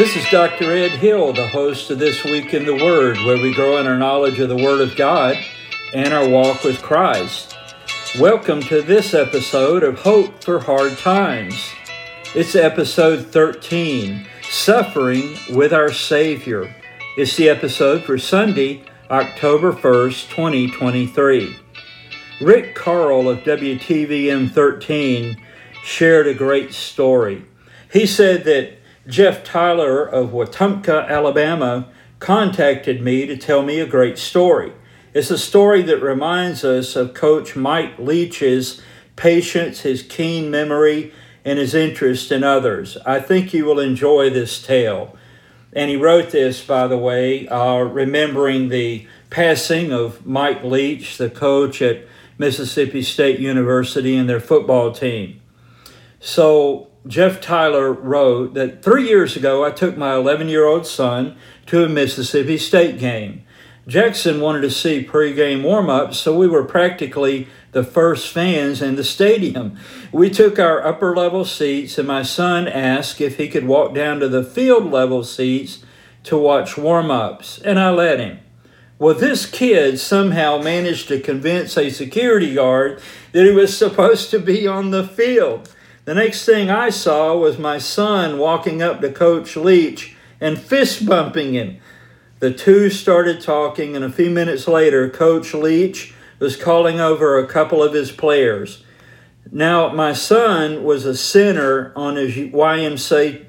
This is Dr. Ed Hill, the host of This Week in the Word, where we grow in our knowledge of the Word of God and our walk with Christ. Welcome to this episode of Hope for Hard Times. It's episode 13 Suffering with Our Savior. It's the episode for Sunday, October 1st, 2023. Rick Karle of WVTM 13 shared a great story. He said that Jeff Tyler of Wetumpka, Alabama, contacted me to tell me a great story. It's a story that reminds us of Coach Mike Leach's patience, his keen memory, and his interest in others. I think you will enjoy this tale. And he wrote this, by the way, uh, remembering the passing of Mike Leach, the coach at Mississippi State University, and their football team. So Jeff Tyler wrote that three years ago I took my 11 year old son to a Mississippi State game. Jackson wanted to see pregame warm ups, so we were practically the first fans in the stadium. We took our upper level seats, and my son asked if he could walk down to the field level seats to watch warm ups, and I let him. Well, this kid somehow managed to convince a security guard that he was supposed to be on the field. The next thing I saw was my son walking up to Coach Leach and fist bumping him. The two started talking, and a few minutes later, Coach Leach was calling over a couple of his players. Now, my son was a center on his YMCA,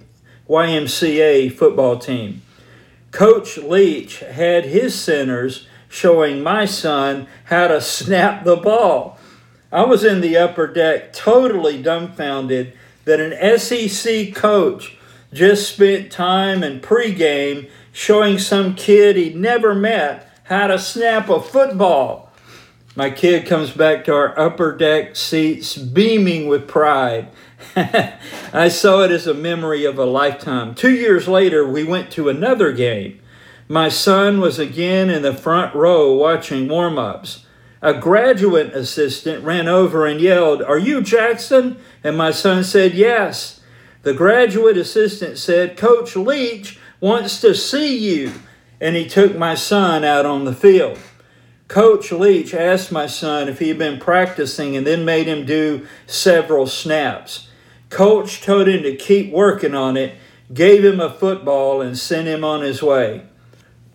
YMCA football team. Coach Leach had his centers showing my son how to snap the ball. I was in the upper deck totally dumbfounded that an SEC coach just spent time in pregame showing some kid he'd never met how to snap a football. My kid comes back to our upper deck seats beaming with pride. I saw it as a memory of a lifetime. Two years later, we went to another game. My son was again in the front row watching warm ups. A graduate assistant ran over and yelled, Are you Jackson? And my son said, Yes. The graduate assistant said, Coach Leach wants to see you. And he took my son out on the field. Coach Leach asked my son if he had been practicing and then made him do several snaps. Coach told him to keep working on it, gave him a football, and sent him on his way.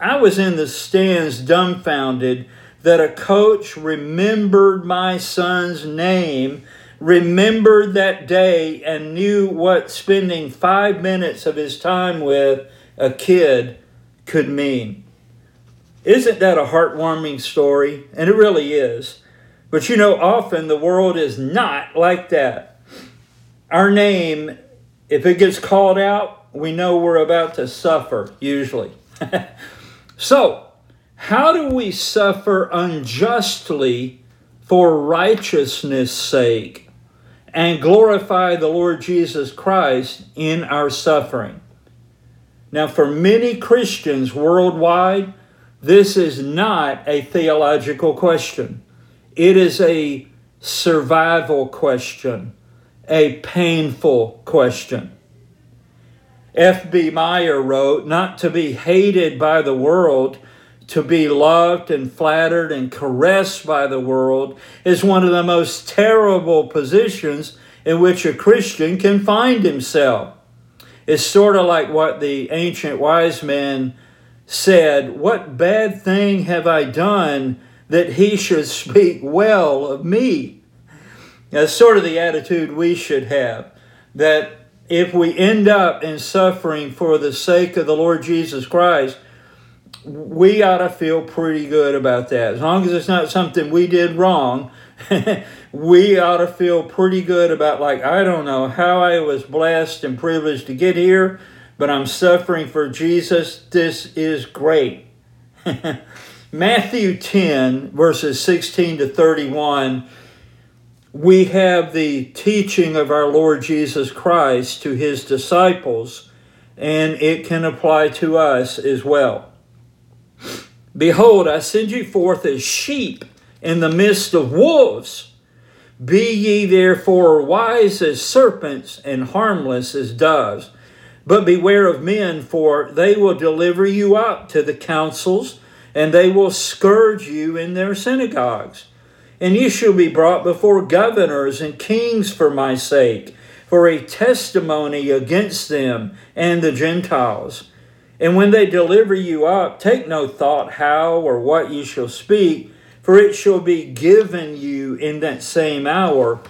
I was in the stands dumbfounded that a coach remembered my son's name, remembered that day, and knew what spending five minutes of his time with a kid could mean. Isn't that a heartwarming story? And it really is. But you know, often the world is not like that. Our name, if it gets called out, we know we're about to suffer, usually. so, how do we suffer unjustly for righteousness' sake and glorify the Lord Jesus Christ in our suffering? Now, for many Christians worldwide, this is not a theological question. It is a survival question, a painful question. F.B. Meyer wrote, Not to be hated by the world to be loved and flattered and caressed by the world is one of the most terrible positions in which a Christian can find himself. It's sort of like what the ancient wise men said What bad thing have I done that he should speak well of me? That's sort of the attitude we should have. That if we end up in suffering for the sake of the Lord Jesus Christ, we ought to feel pretty good about that. As long as it's not something we did wrong, we ought to feel pretty good about, like, I don't know how I was blessed and privileged to get here, but I'm suffering for Jesus. This is great. Matthew 10, verses 16 to 31, we have the teaching of our Lord Jesus Christ to his disciples, and it can apply to us as well. Behold, I send you forth as sheep in the midst of wolves. Be ye therefore wise as serpents and harmless as doves. But beware of men, for they will deliver you up to the councils, and they will scourge you in their synagogues. And you shall be brought before governors and kings for my sake, for a testimony against them and the Gentiles. And when they deliver you up, take no thought how or what ye shall speak, for it shall be given you in that same hour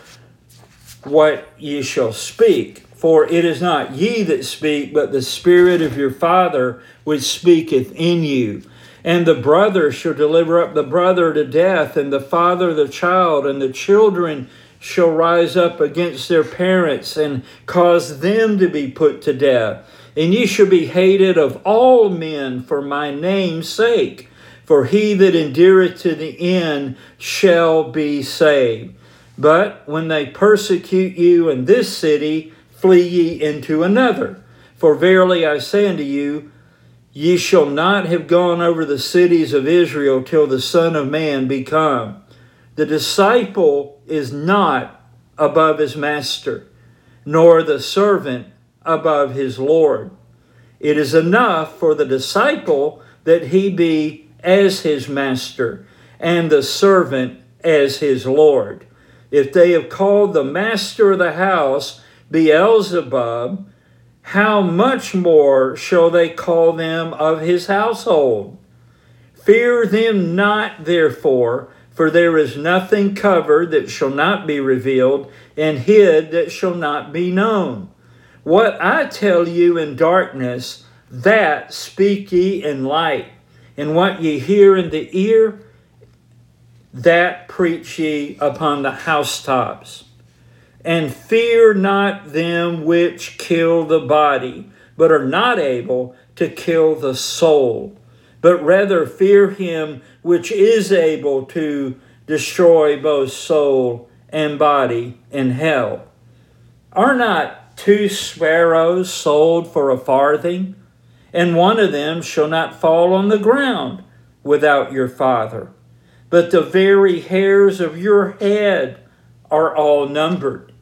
what ye shall speak. For it is not ye that speak, but the Spirit of your Father which speaketh in you. And the brother shall deliver up the brother to death, and the father the child, and the children shall rise up against their parents and cause them to be put to death. And ye shall be hated of all men for my name's sake. For he that endureth to the end shall be saved. But when they persecute you in this city, flee ye into another. For verily I say unto you, ye shall not have gone over the cities of Israel till the Son of Man be come. The disciple is not above his master, nor the servant above his Lord. It is enough for the disciple that he be as his master, and the servant as his Lord. If they have called the master of the house Beelzebub, how much more shall they call them of his household? Fear them not, therefore, for there is nothing covered that shall not be revealed, and hid that shall not be known. What I tell you in darkness, that speak ye in light, and what ye hear in the ear, that preach ye upon the housetops. And fear not them which kill the body, but are not able to kill the soul, but rather fear him which is able to destroy both soul and body in hell. Are not two sparrows sold for a farthing? And one of them shall not fall on the ground without your Father. But the very hairs of your head are all numbered.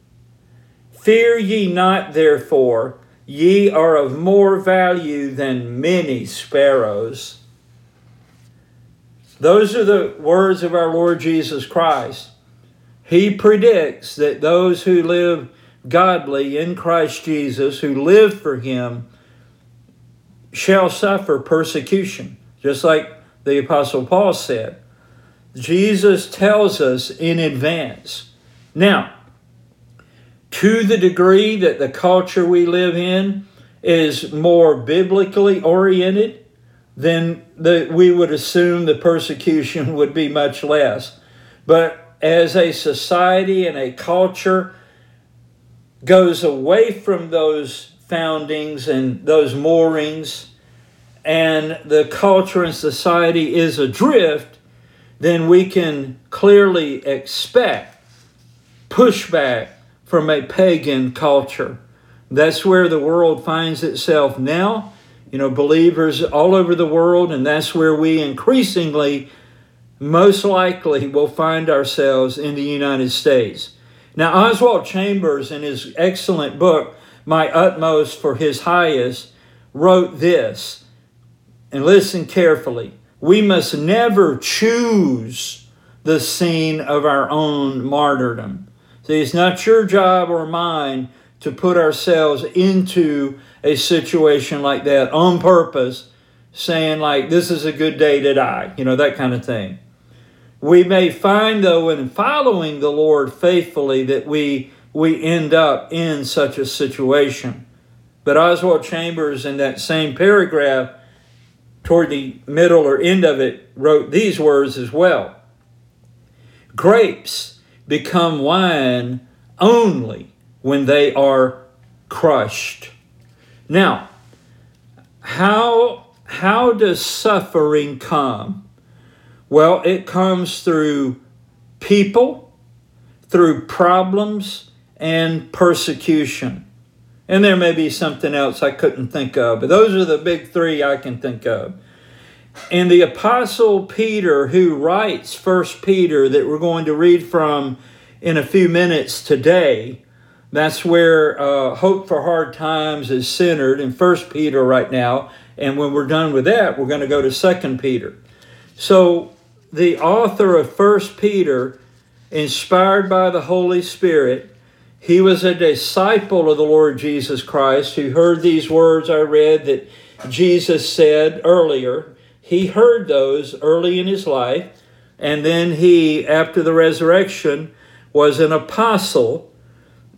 Fear ye not, therefore, ye are of more value than many sparrows. Those are the words of our Lord Jesus Christ. He predicts that those who live godly in Christ Jesus, who live for Him, shall suffer persecution, just like the Apostle Paul said. Jesus tells us in advance. Now, to the degree that the culture we live in is more biblically oriented, then the, we would assume the persecution would be much less. But as a society and a culture goes away from those foundings and those moorings, and the culture and society is adrift, then we can clearly expect pushback from a pagan culture. That's where the world finds itself now. You know, believers all over the world, and that's where we increasingly, most likely, will find ourselves in the United States. Now, Oswald Chambers, in his excellent book, My Utmost for His Highest, wrote this, and listen carefully. We must never choose the scene of our own martyrdom. See, it's not your job or mine to put ourselves into a situation like that on purpose, saying, like, this is a good day to die, you know, that kind of thing. We may find, though, in following the Lord faithfully, that we, we end up in such a situation. But Oswald Chambers, in that same paragraph, toward the middle or end of it, wrote these words as well Grapes become wine only when they are crushed. Now, how, how does suffering come? Well, it comes through people, through problems, and persecution. And there may be something else I couldn't think of, but those are the big three I can think of. And the apostle Peter, who writes First Peter that we're going to read from in a few minutes today, That's where uh, Hope for Hard Times is centered in First Peter right now. And when we're done with that, we're going to go to Second Peter. So the author of First Peter, inspired by the Holy Spirit, he was a disciple of the Lord Jesus Christ who heard these words I read that Jesus said earlier. He heard those early in his life, and then he, after the resurrection, was an apostle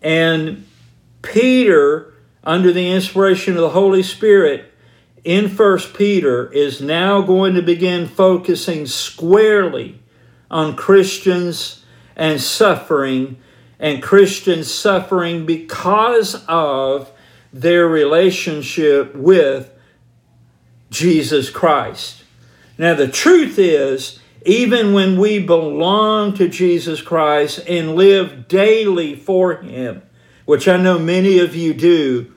and Peter, under the inspiration of the Holy Spirit, in First Peter, is now going to begin focusing squarely on Christians and suffering, and Christians suffering because of their relationship with Jesus Christ. Now, the truth is, even when we belong to Jesus Christ and live daily for Him, which I know many of you do,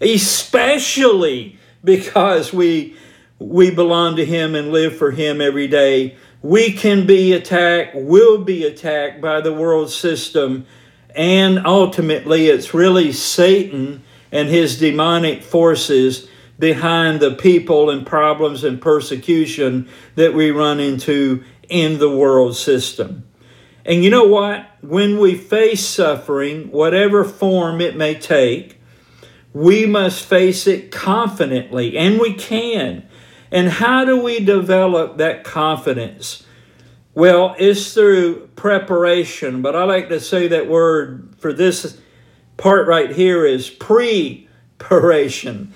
especially because we we belong to him and live for him every day we can be attacked will be attacked by the world system and ultimately it's really satan and his demonic forces behind the people and problems and persecution that we run into in the world system. And you know what? When we face suffering, whatever form it may take, we must face it confidently, and we can. And how do we develop that confidence? Well, it's through preparation, but I like to say that word for this part right here is preparation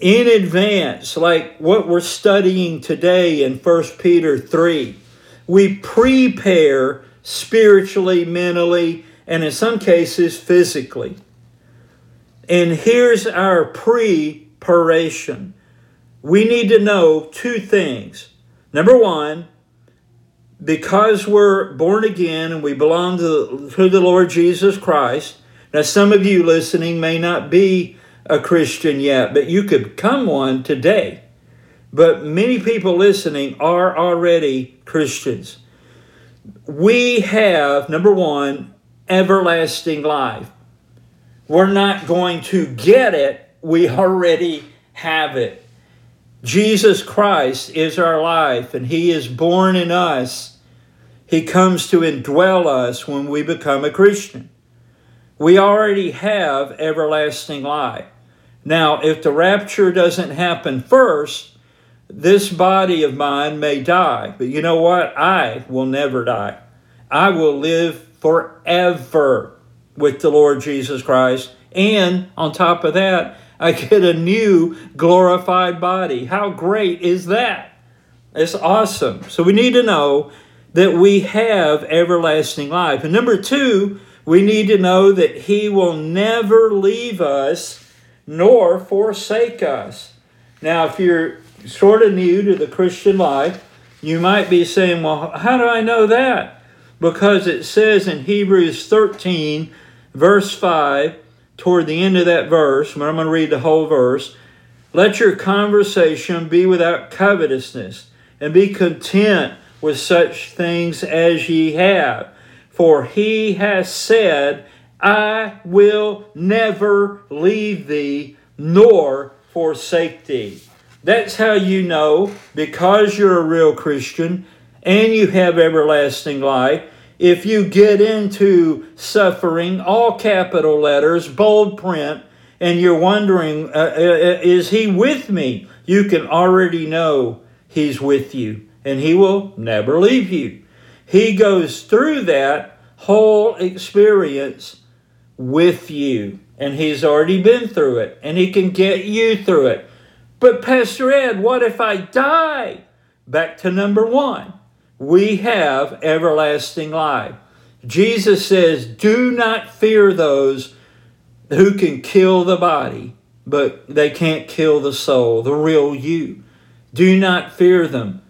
in advance, like what we're studying today in 1 Peter 3. We prepare spiritually, mentally, and in some cases physically. And here's our preparation. We need to know two things. Number one, because we're born again and we belong to, to the Lord Jesus Christ. Now, some of you listening may not be a Christian yet, but you could become one today. But many people listening are already Christians. We have, number one, everlasting life. We're not going to get it, we already have it. Jesus Christ is our life, and He is born in us. He comes to indwell us when we become a Christian. We already have everlasting life. Now, if the rapture doesn't happen first, this body of mine may die. But you know what? I will never die. I will live forever with the Lord Jesus Christ. And on top of that, I get a new glorified body. How great is that? It's awesome. So we need to know that we have everlasting life. And number two, we need to know that He will never leave us nor forsake us. Now, if you're sort of new to the Christian life, you might be saying, Well, how do I know that? Because it says in Hebrews 13, verse 5, toward the end of that verse, but I'm going to read the whole verse. Let your conversation be without covetousness, and be content with such things as ye have. For he has said, I will never leave thee nor forsake thee. That's how you know, because you're a real Christian and you have everlasting life, if you get into suffering, all capital letters, bold print, and you're wondering, uh, uh, uh is he with me? You can already know he's with you and he will never leave you. He goes through that whole experience with you. And he's already been through it, and he can get you through it. But, Pastor Ed, what if I die? Back to number one we have everlasting life. Jesus says, Do not fear those who can kill the body, but they can't kill the soul, the real you. Do not fear them.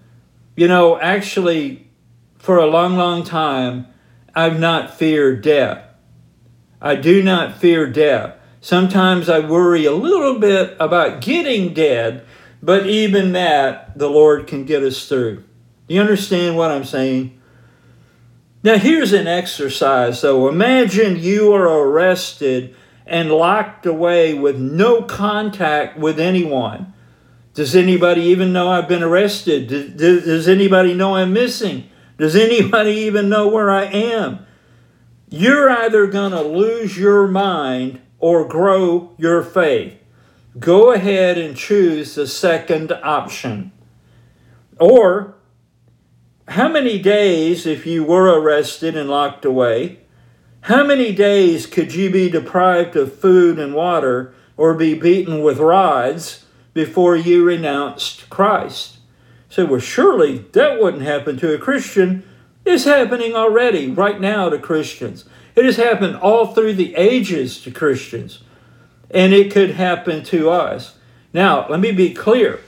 You know, actually, for a long, long time, I've not feared death. I do not fear death. Sometimes I worry a little bit about getting dead, but even that, the Lord can get us through. You understand what I'm saying? Now, here's an exercise though. Imagine you are arrested and locked away with no contact with anyone. Does anybody even know I've been arrested? Does, does anybody know I'm missing? Does anybody even know where I am? You're either going to lose your mind or grow your faith. Go ahead and choose the second option. Or, how many days, if you were arrested and locked away, how many days could you be deprived of food and water or be beaten with rods before you renounced Christ? So, well, surely that wouldn't happen to a Christian. It's happening already, right now, to Christians. It has happened all through the ages to Christians, and it could happen to us. Now, let me be clear.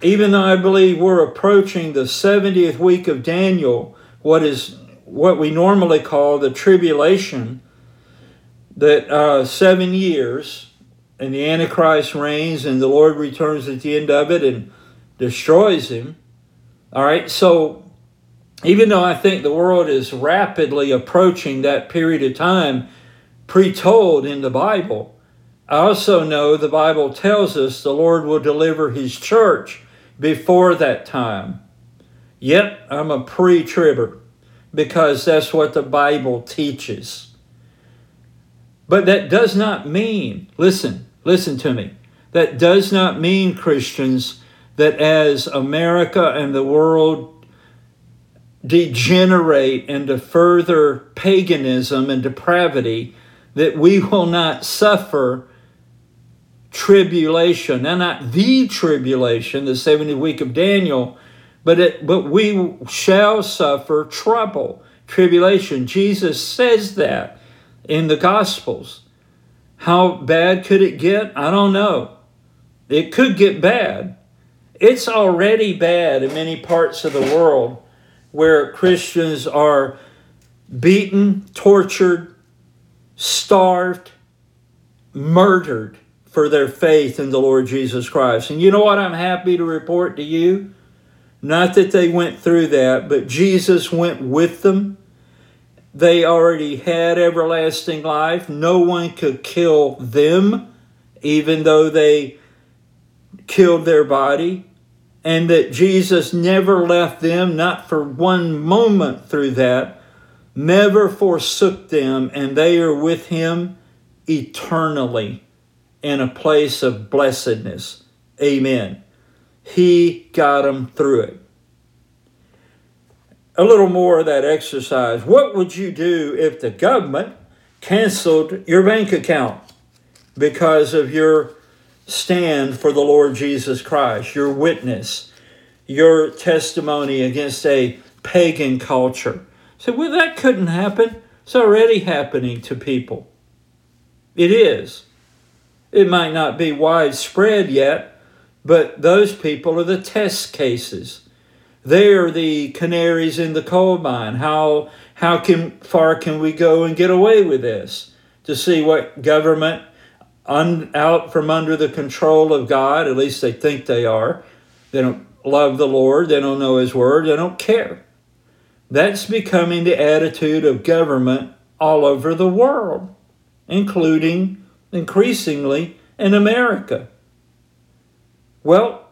Even though I believe we're approaching the 70th week of Daniel, what is what we normally call the tribulation, that uh, seven years, and the Antichrist reigns, and the Lord returns at the end of it and destroys him. All right, so even though I think the world is rapidly approaching that period of time pre-told in the Bible, I also know the Bible tells us the Lord will deliver his church before that time. Yet I'm a pre-tribber because that's what the Bible teaches. But that does not mean, listen, listen to me, that does not mean, Christians, that as America and the world degenerate into further paganism and depravity, that we will not suffer tribulation, and not the tribulation, the 70 week of Daniel, but, it, but we shall suffer trouble, tribulation. Jesus says that in the Gospels. How bad could it get? I don't know. It could get bad. It's already bad in many parts of the world where Christians are beaten, tortured, starved, murdered for their faith in the Lord Jesus Christ. And you know what I'm happy to report to you? Not that they went through that, but Jesus went with them. They already had everlasting life. No one could kill them, even though they killed their body. And that Jesus never left them, not for one moment through that, never forsook them, and they are with him eternally in a place of blessedness. Amen. He got them through it. A little more of that exercise. What would you do if the government canceled your bank account because of your stand for the Lord Jesus Christ, your witness, your testimony against a pagan culture? So, well, that couldn't happen. It's already happening to people. It is. It might not be widespread yet, but those people are the test cases. They are the canaries in the coal mine. How, how can, far can we go and get away with this? To see what government un, out from under the control of God, at least they think they are. They don't love the Lord, they don't know His Word, they don't care. That's becoming the attitude of government all over the world, including increasingly in America. Well,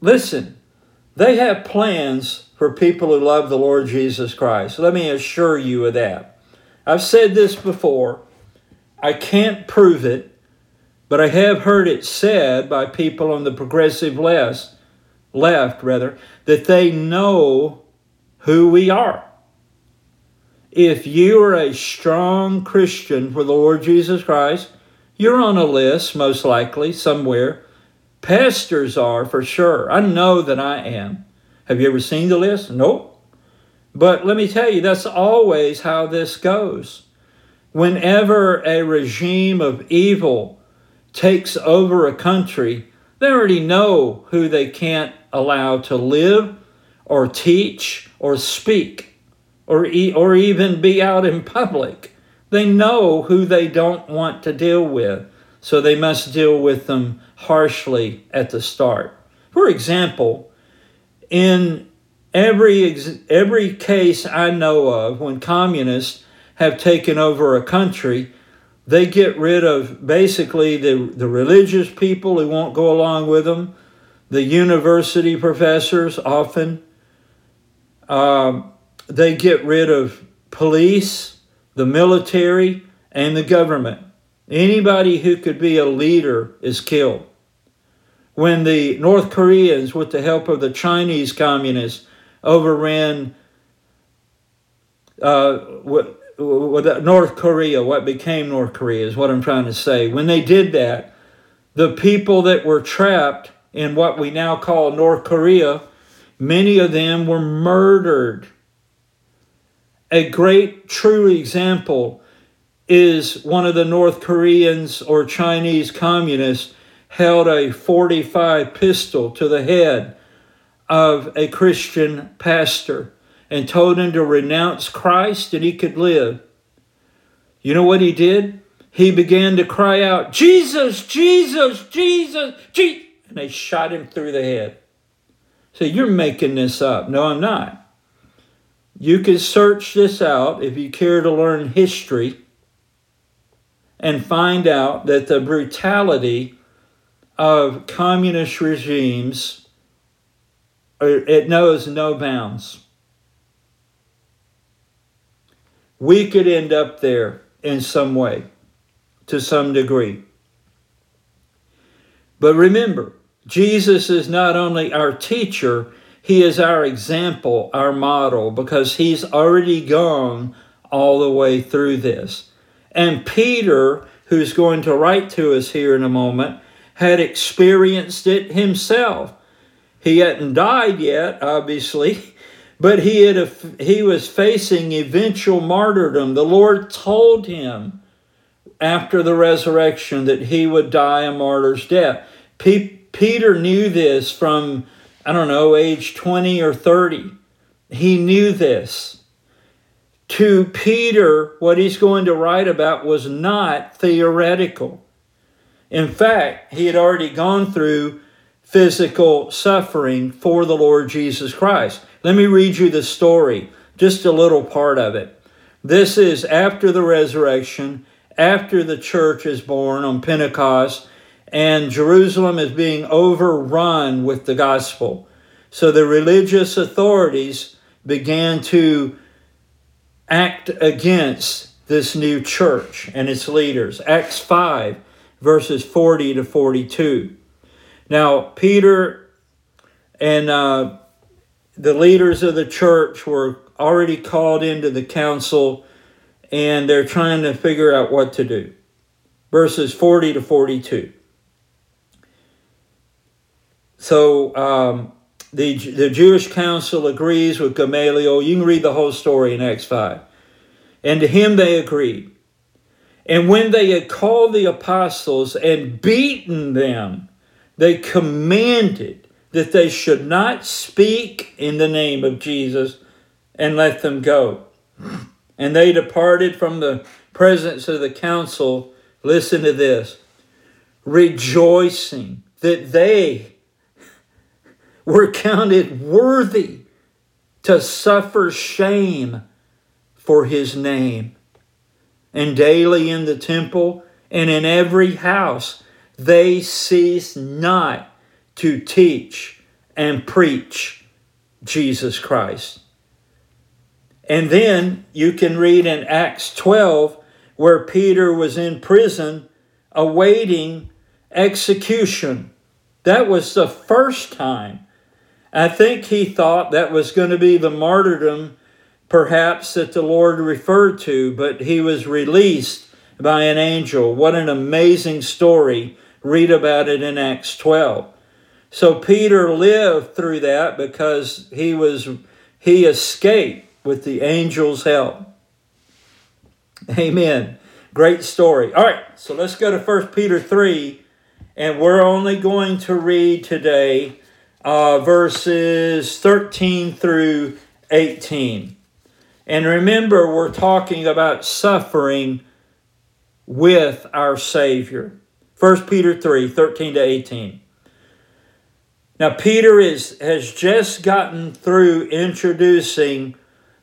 listen, they have plans for people who love the Lord Jesus Christ. Let me assure you of that. I've said this before. I can't prove it, but I have heard it said by people on the progressive left, left rather, that they know who we are. If you are a strong Christian for the Lord Jesus Christ, you're on a list, most likely, somewhere Pastors are for sure. I know that I am. Have you ever seen the list? Nope. But let me tell you, that's always how this goes. Whenever a regime of evil takes over a country, they already know who they can't allow to live or teach or speak or, e- or even be out in public. They know who they don't want to deal with, so they must deal with them harshly at the start. For example, in Every, every case I know of when communists have taken over a country, they get rid of basically the, the religious people who won't go along with them, the university professors often. Um, they get rid of police, the military, and the government. Anybody who could be a leader is killed. When the North Koreans, with the help of the Chinese communists, overran uh, what, what, North Korea, what became North Korea, is what I'm trying to say. When they did that, the people that were trapped in what we now call North Korea, many of them were murdered. A great true example is one of the North Koreans or Chinese communists held a 45 pistol to the head of a Christian pastor and told him to renounce Christ and he could live. You know what he did? He began to cry out, Jesus, Jesus, Jesus, Jesus. And they shot him through the head. So you're making this up. No, I'm not. You can search this out if you care to learn history and find out that the brutality of communist regimes it knows no bounds. We could end up there in some way, to some degree. But remember, Jesus is not only our teacher, he is our example, our model, because he's already gone all the way through this. And Peter, who's going to write to us here in a moment, had experienced it himself. He hadn't died yet, obviously, but he, had he was facing eventual martyrdom. The Lord told him after the resurrection that he would die a martyr's death. Pe- Peter knew this from, I don't know, age 20 or 30. He knew this to Peter, what he's going to write about was not theoretical. In fact, he had already gone through physical suffering for the Lord Jesus Christ. Let me read you the story, just a little part of it. This is after the resurrection, after the church is born on Pentecost, and Jerusalem is being overrun with the gospel. So the religious authorities began to act against this new church and its leaders. Acts 5, verses 40 to 42. Now, Peter and uh, the leaders of the church were already called into the council and they're trying to figure out what to do. Verses 40 to 42. So, um, the, the Jewish council agrees with Gamaliel. You can read the whole story in Acts 5. And to him they agreed. And when they had called the apostles and beaten them, they commanded that they should not speak in the name of Jesus and let them go. And they departed from the presence of the council. Listen to this rejoicing that they were counted worthy to suffer shame for his name. And daily in the temple and in every house, they cease not to teach and preach Jesus Christ. And then you can read in Acts 12 where Peter was in prison awaiting execution. That was the first time I think he thought that was going to be the martyrdom, perhaps, that the Lord referred to, but he was released by an angel. What an amazing story. Read about it in Acts 12. So Peter lived through that because he was he escaped with the angel's help. Amen. Great story. All right, so let's go to 1 Peter 3 and we're only going to read today uh, verses 13 through 18. And remember, we're talking about suffering with our Savior. 1 Peter 3 13 to 18. Now, Peter is, has just gotten through introducing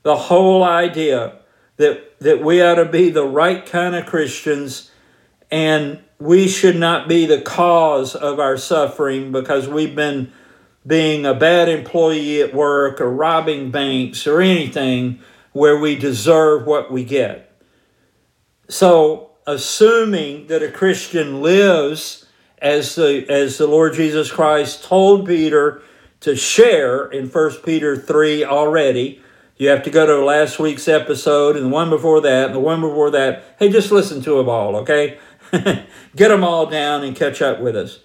the whole idea that, that we ought to be the right kind of Christians and we should not be the cause of our suffering because we've been being a bad employee at work or robbing banks or anything where we deserve what we get. So, assuming that a Christian lives as the as the Lord Jesus Christ told Peter to share in 1 Peter 3 already. You have to go to last week's episode and the one before that and the one before that. Hey, just listen to them all, okay? Get them all down and catch up with us.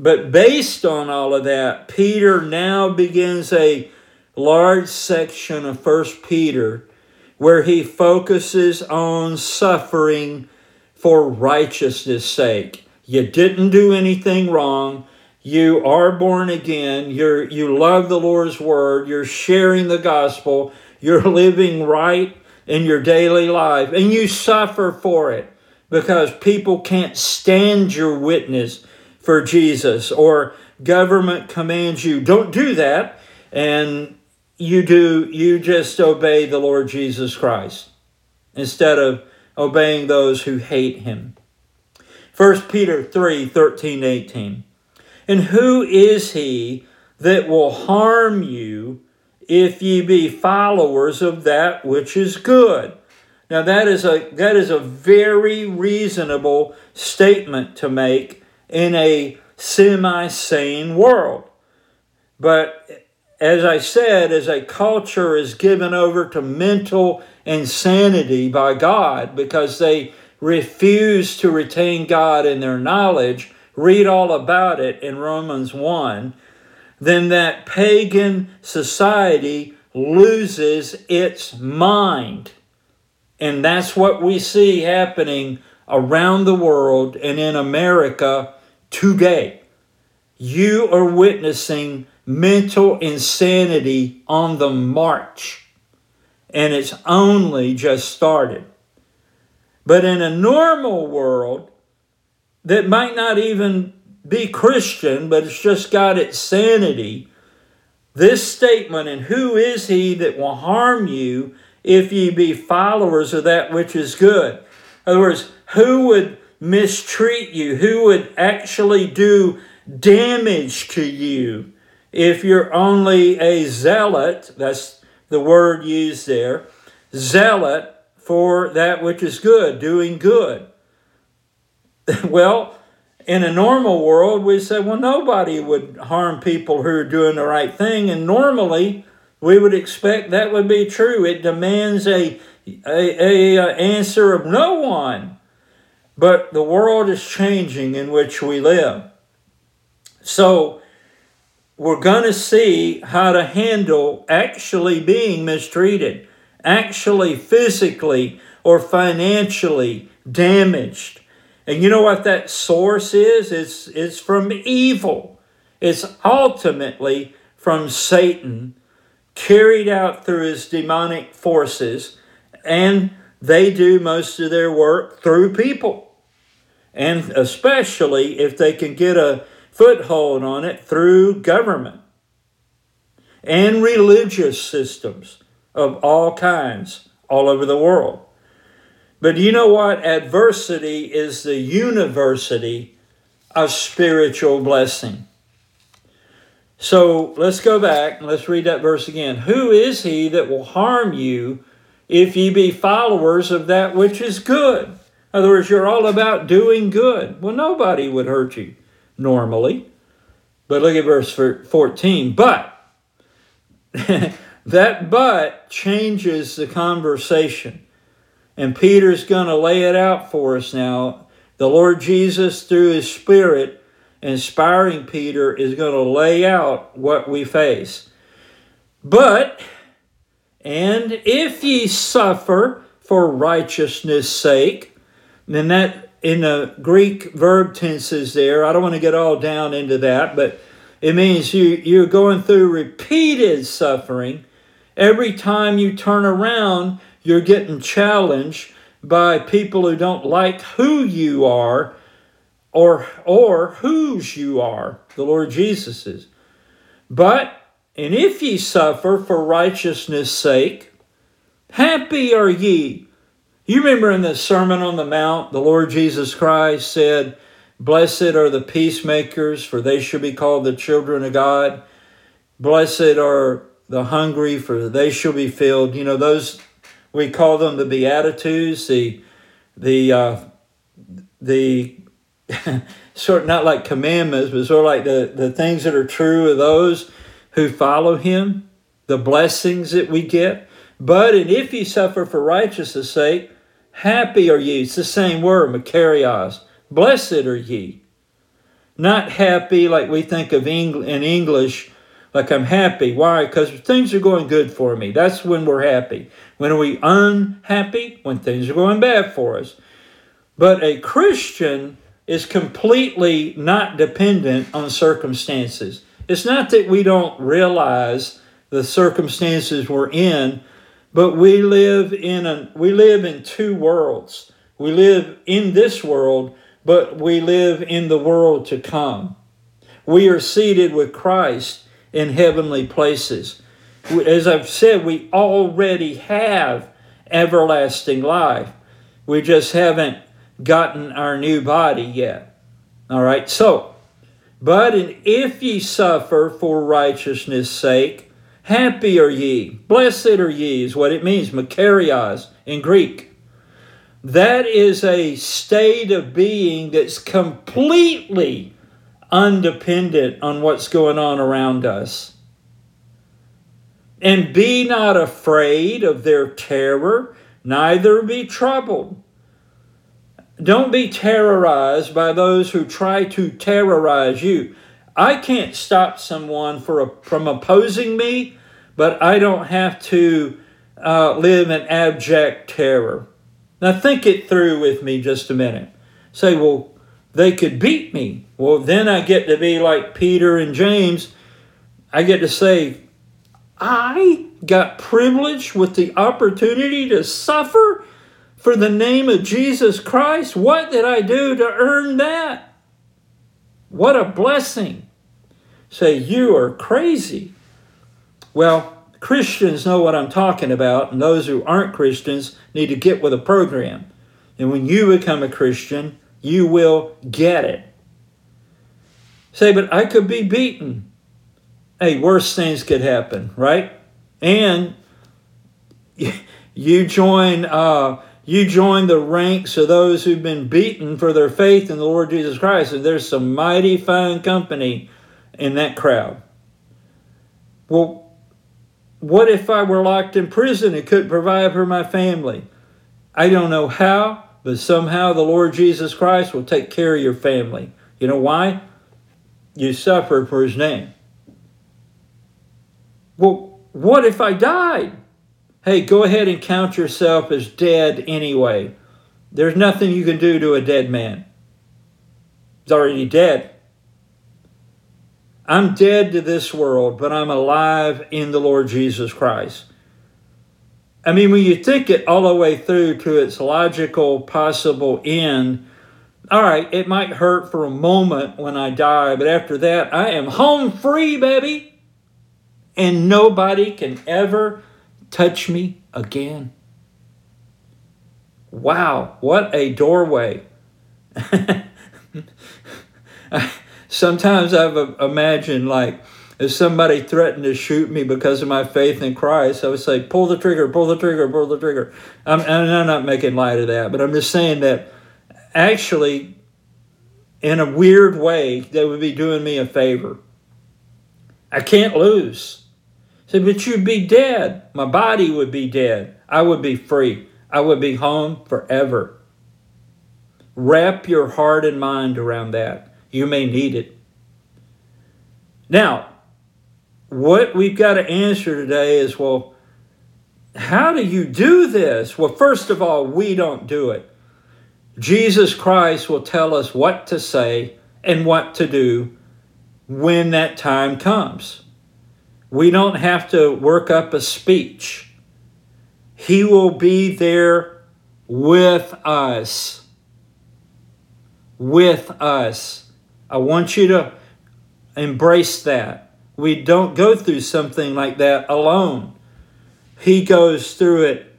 But based on all of that, Peter now begins a large section of First Peter where he focuses on suffering for righteousness' sake. You didn't do anything wrong. You are born again. You're, you love the Lord's word. You're sharing the gospel. You're living right in your daily life. And you suffer for it because people can't stand your witness for Jesus or government commands you don't do that and you do you just obey the Lord Jesus Christ instead of obeying those who hate him. 1 Peter 3 13 18. And who is he that will harm you if ye be followers of that which is good? Now that is a that is a very reasonable statement to make in a semi-sane world. But as I said, as a culture is given over to mental insanity by God because they refuse to retain God in their knowledge, read all about it in Romans 1, then that pagan society loses its mind. And that's what we see happening around the world and in America today. You are witnessing mental insanity on the march, and it's only just started. But in a normal world that might not even be Christian, but it's just got its sanity, this statement, and who is he that will harm you if ye be followers of that which is good? In other words, who would mistreat you, who would actually do damage to you if you're only a zealot, that's the word used there, zealot for that which is good, doing good. well, in a normal world, we say, well, nobody would harm people who are doing the right thing. And normally, we would expect that would be true. It demands a, a, a, answer of no one. But the world is changing in which we live. So we're going to see how to handle actually being mistreated, actually physically or financially damaged. And you know what that source is? It's, it's from evil. It's ultimately from Satan, carried out through his demonic forces, and they do most of their work through people and especially if they can get a foothold on it through government and religious systems of all kinds all over the world. But you know what? Adversity is the university of spiritual blessing. So let's go back and let's read that verse again. Who is he that will harm you if ye be followers of that which is good? In other words, you're all about doing good. Well, nobody would hurt you normally. But look at verse 14. But, that but changes the conversation. And Peter's going to lay it out for us now. The Lord Jesus, through his Spirit, inspiring Peter, is going to lay out what we face. But, and if ye suffer for righteousness' sake, and that in the Greek verb tenses there, I don't want to get all down into that, but it means you, you're going through repeated suffering. Every time you turn around, you're getting challenged by people who don't like who you are or or whose you are, the Lord Jesus's. But and if ye suffer for righteousness' sake, happy are ye. You remember in the Sermon on the Mount, the Lord Jesus Christ said, Blessed are the peacemakers, for they shall be called the children of God. Blessed are the hungry, for they shall be filled. You know, those we call them the Beatitudes, the the uh, the sort of not like commandments, but sort of like the, the things that are true of those who follow him, the blessings that we get. But and if ye suffer for righteousness' sake, happy are ye. It's the same word, makarios. Blessed are ye. Not happy like we think of Eng- in English, like I'm happy. Why? Because things are going good for me. That's when we're happy. When are we unhappy? When things are going bad for us. But a Christian is completely not dependent on circumstances. It's not that we don't realize the circumstances we're in, but we live in a we live in two worlds. We live in this world, but we live in the world to come. We are seated with Christ in heavenly places. As I've said, we already have everlasting life. We just haven't gotten our new body yet. All right, so, but if ye suffer for righteousness' sake, happy are ye, blessed are ye, is what it means, makarios in Greek. That is a state of being that's completely undependent on what's going on around us. And be not afraid of their terror, neither be troubled. Don't be terrorized by those who try to terrorize you. I can't stop someone for a, from opposing me, but I don't have to uh, live in abject terror. Now, think it through with me just a minute. Say, well, they could beat me. Well, then I get to be like Peter and James. I get to say, I got privilege with the opportunity to suffer for the name of Jesus Christ? What did I do to earn that? What a blessing. Say, you are crazy. Well, Christians know what I'm talking about, and those who aren't Christians need to get with a program. And when you become a Christian, you will get it. Say, but I could be beaten. Hey, worse things could happen, right? And you join uh, you join the ranks of those who've been beaten for their faith in the Lord Jesus Christ. And there's some mighty fine company in that crowd. Well, what if I were locked in prison and couldn't provide for my family? I don't know how, but somehow the Lord Jesus Christ will take care of your family. You know why? You suffered for his name. Well, what if I died? hey, go ahead and count yourself as dead anyway. There's nothing you can do to a dead man. He's already dead. I'm dead to this world, but I'm alive in the Lord Jesus Christ. I mean, when you think it all the way through to its logical possible end, all right, it might hurt for a moment when I die, but after that, I am home free, baby. And nobody can ever touch me again. Wow, what a doorway. Sometimes I've uh, imagined like if somebody threatened to shoot me because of my faith in Christ, I would say, pull the trigger, pull the trigger, pull the trigger. I'm, I'm not making light of that, but I'm just saying that actually, in a weird way, they would be doing me a favor. I can't lose. Say, but you'd be dead. My body would be dead. I would be free. I would be home forever. Wrap your heart and mind around that. You may need it. Now, what we've got to answer today is well, how do you do this? Well, first of all, we don't do it. Jesus Christ will tell us what to say and what to do when that time comes. We don't have to work up a speech. He will be there with us. with us. I want you to embrace that. We don't go through something like that alone. He goes through it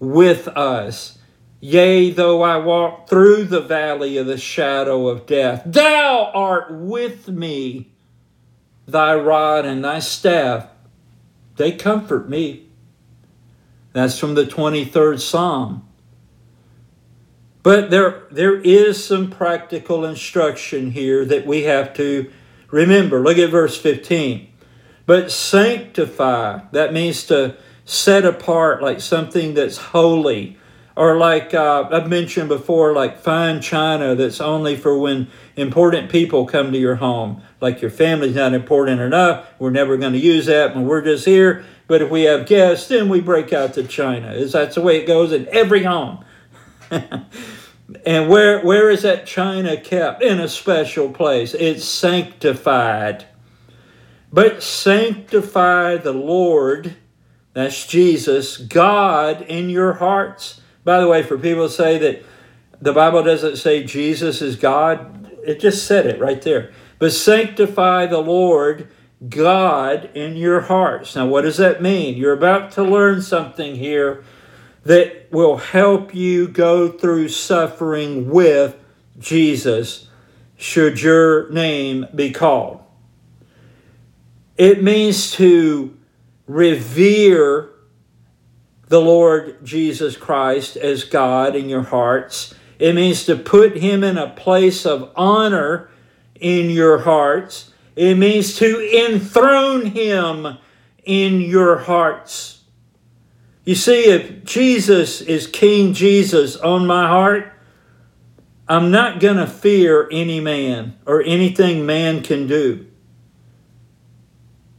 with us. Yea, though I walk through the valley of the shadow of death, thou art with me. Thy rod and thy staff, they comfort me. That's from the 23rd Psalm. But there, there is some practical instruction here that we have to remember. Look at verse 15. But sanctify, that means to set apart like something that's holy. Or like uh, I've mentioned before, like fine china that's only for when important people come to your home. Like your family's not important enough, we're never going to use that when we're just here. But if we have guests, then we break out the china. Is that's the way it goes in every home. and where where is that china kept? In a special place. It's sanctified. But sanctify the Lord, that's Jesus, God in your hearts. By the way, for people to say that the Bible doesn't say Jesus is God, it just said it right there. But sanctify the Lord God in your hearts. Now, what does that mean? You're about to learn something here that will help you go through suffering with Jesus should your name be called. It means to revere the Lord Jesus Christ as God in your hearts. It means to put him in a place of honor in your hearts. It means to enthrone him in your hearts. You see, if Jesus is King Jesus on my heart, I'm not going to fear any man or anything man can do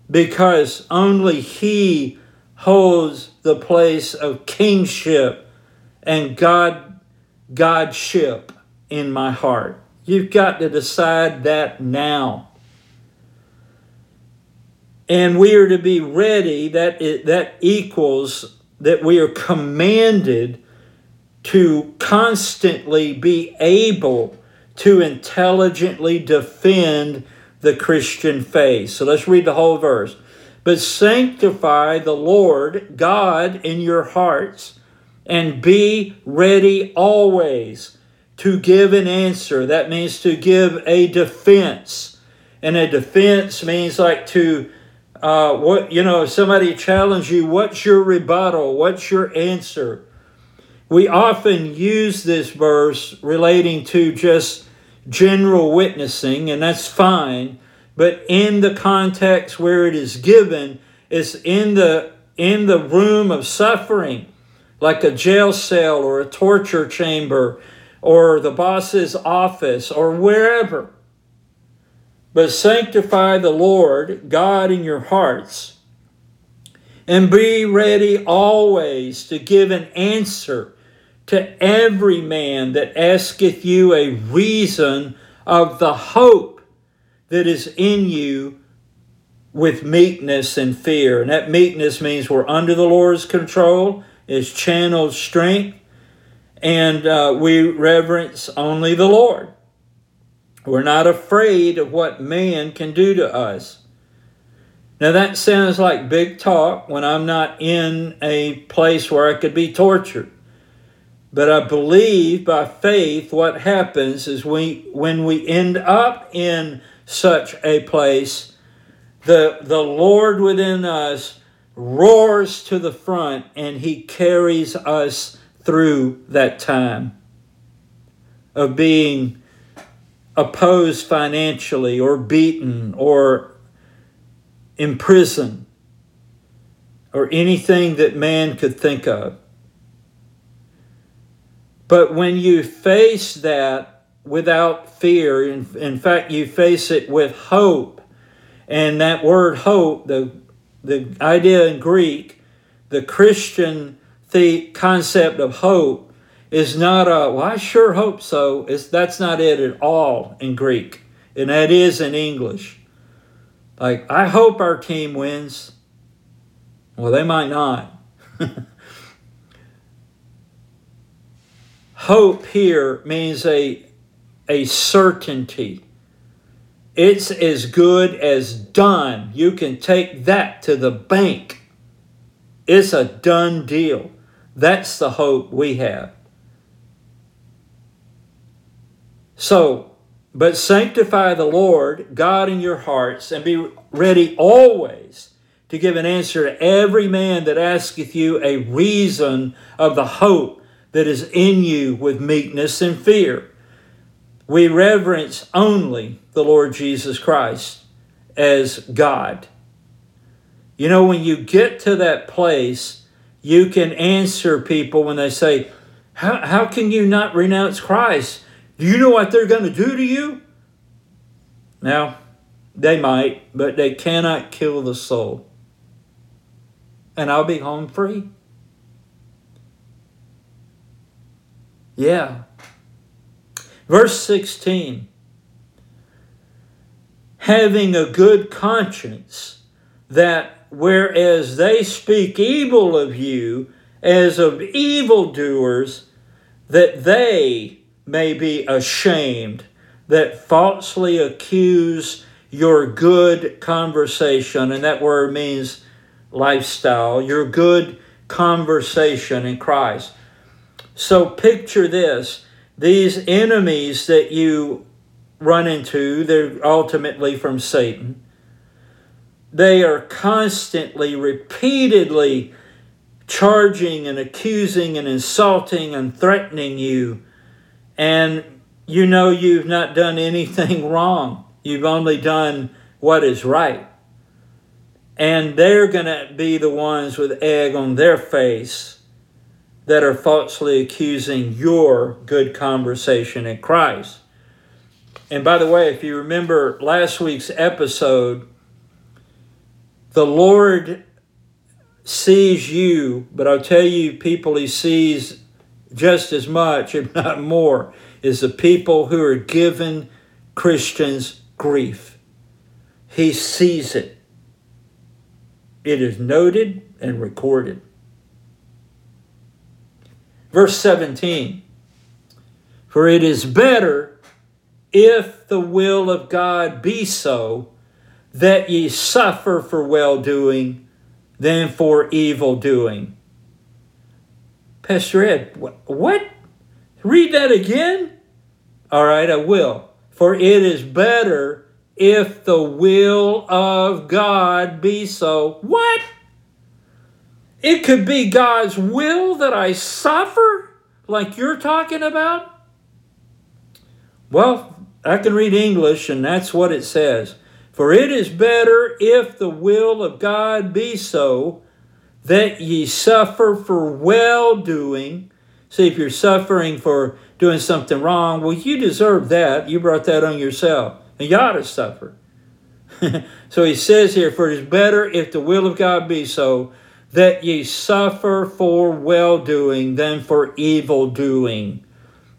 because only He holds the place of kingship and God Godship in my heart. You've got to decide that now. And we are to be ready, that, that equals that we are commanded to constantly be able to intelligently defend the Christian faith. So let's read the whole verse. But sanctify the Lord God in your hearts and be ready always to give an answer. That means to give a defense. And a defense means like to uh, what you know, if somebody challenges you, what's your rebuttal? What's your answer? We often use this verse relating to just general witnessing, and that's fine. But in the context where it is given, it's in the in the room of suffering, like a jail cell or a torture chamber or the boss's office or wherever. But sanctify the Lord God in your hearts, and be ready always to give an answer to every man that asketh you a reason of the hope that is in you with meekness and fear. And that meekness means we're under the Lord's control, is channeled strength, and uh, we reverence only the Lord. We're not afraid of what man can do to us. Now, that sounds like big talk when I'm not in a place where I could be tortured. But I believe by faith what happens is we when we end up in such a place, the, the Lord within us roars to the front and he carries us through that time of being opposed financially or beaten or imprisoned or anything that man could think of. But when you face that without fear, in, in fact, you face it with hope. And that word hope, the, the idea in Greek, the Christian the concept of hope is not a, well, I sure hope so. It's, that's not it at all in Greek. And that is in English. Like, I hope our team wins. Well, they might not. hope here means a, a certainty. It's as good as done. You can take that to the bank. It's a done deal. That's the hope we have. So, but sanctify the Lord God in your hearts, and be ready always to give an answer to every man that asketh you a reason of the hope that is in you with meekness and fear. We reverence only the Lord Jesus Christ as God. You know, when you get to that place, you can answer people when they say, How, how can you not renounce Christ? Do you know what they're going to do to you? Now, they might, but they cannot kill the soul. And I'll be home free. Yeah. Verse 16 having a good conscience, that whereas they speak evil of you as of evildoers, that they may be ashamed, that falsely accuse your good conversation, and that word means lifestyle, your good conversation in Christ. So picture this these enemies that you run into, they're ultimately from Satan. They are constantly, repeatedly charging and accusing and insulting and threatening you. And you know you've not done anything wrong. You've only done what is right. And they're going to be the ones with egg on their face that are falsely accusing your good conversation in Christ. And by the way, if you remember last week's episode, the Lord sees you, but I'll tell you, people he sees just as much, if not more, is the people who are giving Christians grief. He sees it. It is noted and recorded. Verse 17 For it is better, if the will of God be so, that ye suffer for well doing than for evil doing. Pastor Ed, what? Read that again? All right, I will. For it is better if the will of God be so. What? It could be God's will that I suffer, like you're talking about? Well, I can read English, and that's what it says. For it is better if the will of God be so that ye suffer for well doing. See, if you're suffering for doing something wrong, well, you deserve that. You brought that on yourself, and you ought to suffer. so he says here, For it is better if the will of God be so that ye suffer for well doing than for evil doing.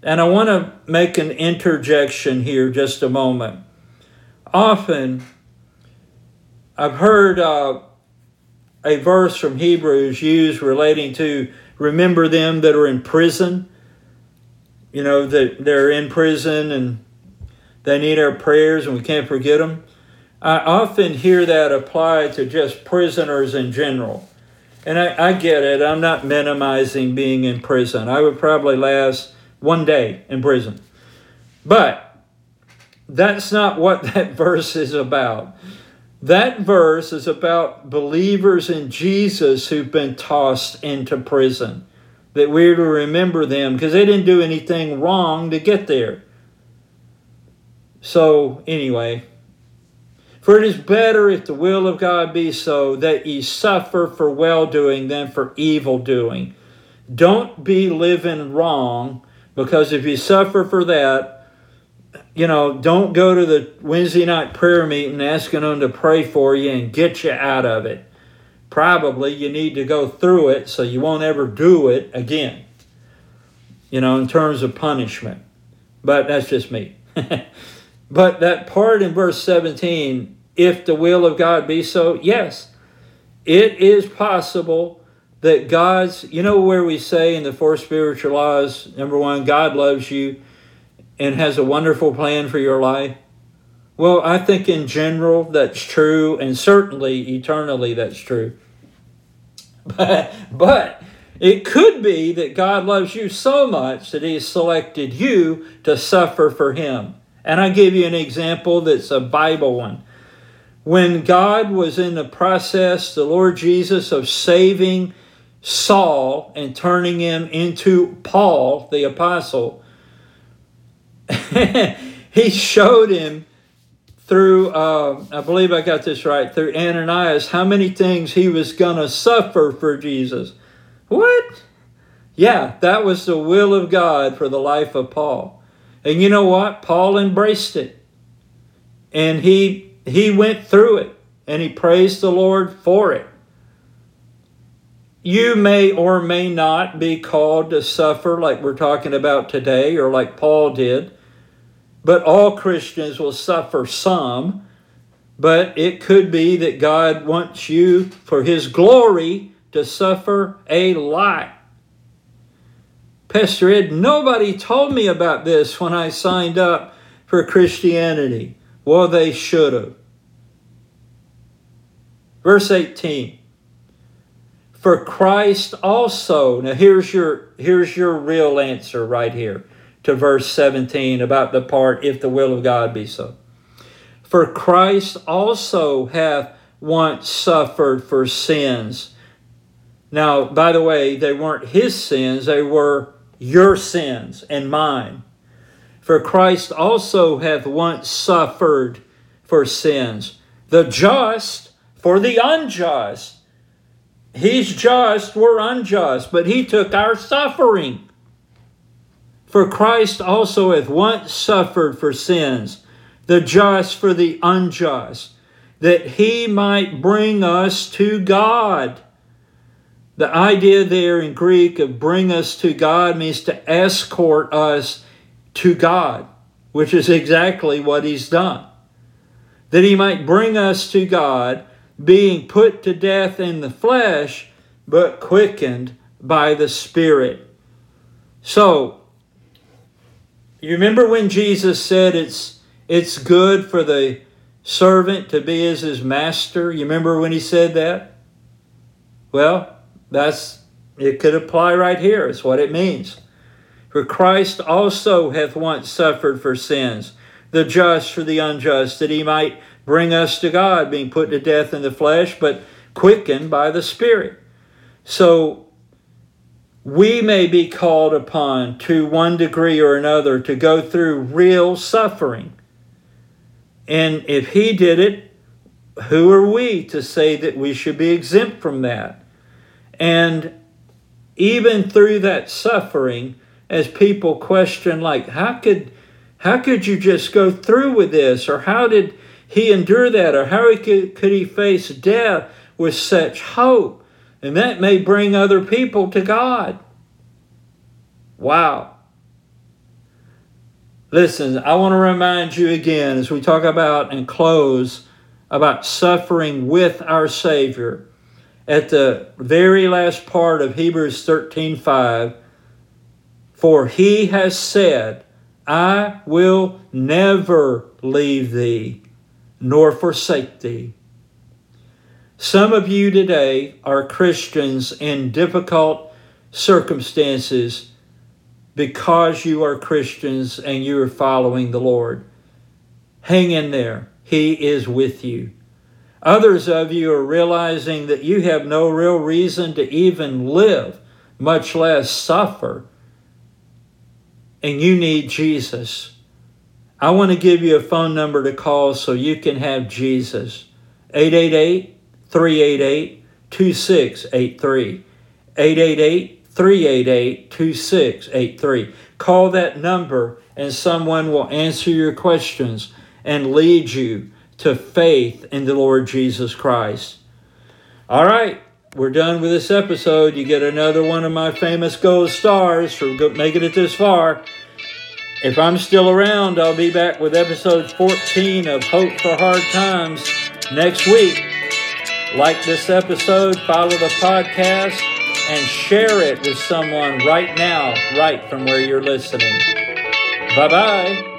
And I want to make an interjection here just a moment. Often, I've heard uh, a verse from Hebrews used relating to remember them that are in prison. You know, that they're in prison and they need our prayers and we can't forget them. I often hear that applied to just prisoners in general. And I, I get it. I'm not minimizing being in prison. I would probably last one day in prison. But that's not what that verse is about. That verse is about believers in Jesus who've been tossed into prison. That we're to remember them because they didn't do anything wrong to get there. So, anyway, for it is better if the will of God be so that ye suffer for well doing than for evil doing. Don't be living wrong because if you suffer for that, you know, don't go to the Wednesday night prayer meeting asking them to pray for you and get you out of it. Probably you need to go through it so you won't ever do it again, you know, in terms of punishment. But that's just me. but that part in verse 17 if the will of God be so, yes, it is possible that God's, you know, where we say in the four spiritual laws, number one, God loves you, and has a wonderful plan for your life? Well, I think in general that's true, and certainly eternally that's true. But, but it could be that God loves you so much that He selected you to suffer for Him. And I give you an example that's a Bible one. When God was in the process, the Lord Jesus, of saving Saul and turning him into Paul, the apostle, he showed him through, uh, I believe I got this right, through Ananias, how many things he was going to suffer for Jesus. What? Yeah, that was the will of God for the life of Paul. And you know what? Paul embraced it. And he he went through it and he praised the Lord for it. You may or may not be called to suffer like we're talking about today or like Paul did. But all Christians will suffer some. But it could be that God wants you for his glory to suffer a lot. Pastor Ed, nobody told me about this when I signed up for Christianity. Well, they should have. Verse 18. For Christ also, now here's your here's your real answer right here to verse 17 about the part if the will of God be so. For Christ also hath once suffered for sins now, by the way, they weren't his sins, they were your sins and mine. For Christ also hath once suffered for sins, the just for the unjust. He's just, we're unjust, but he took our suffering. For Christ also hath once suffered for sins, the just for the unjust, that he might bring us to God the idea there in Greek of bring us to God means to escort us to God, which is exactly what he's done. That he might bring us to God, being put to death in the flesh, but quickened by the Spirit. So, you remember when Jesus said it's it's good for the servant to be as his master? You remember when he said that? Well, that's it could apply right here. It's what it means. For Christ also hath once suffered for sins, the just for the unjust, that he might bring us to God, being put to death in the flesh, but quickened by the Spirit. So we may be called upon to one degree or another to go through real suffering. And if he did it, who are we to say that we should be exempt from that? And even through that suffering, as people question, like, how could how could you just go through with this? Or how did he endure that? Or how could, could he face death with such hope? And that may bring other people to God. Wow. Listen, I want to remind you again as we talk about and close about suffering with our Savior at the very last part of Hebrews 13:5 for he has said I will never leave thee nor forsake thee some of you today are Christians in difficult circumstances because you are Christians and you are following the Lord hang in there he is with you Others of you are realizing that you have no real reason to even live, much less suffer, and you need Jesus. I want to give you a phone number to call so you can have Jesus. 888 388 2683. 888 388 2683. Call that number and someone will answer your questions and lead you to faith in the Lord Jesus Christ. All right, we're done with this episode. You get another one of my famous gold stars for making it this far. If I'm still around, I'll be back with episode 14 of Hope for Hard Times next week. Like this episode, follow the podcast, and share it with someone right now, right from where you're listening. Bye bye.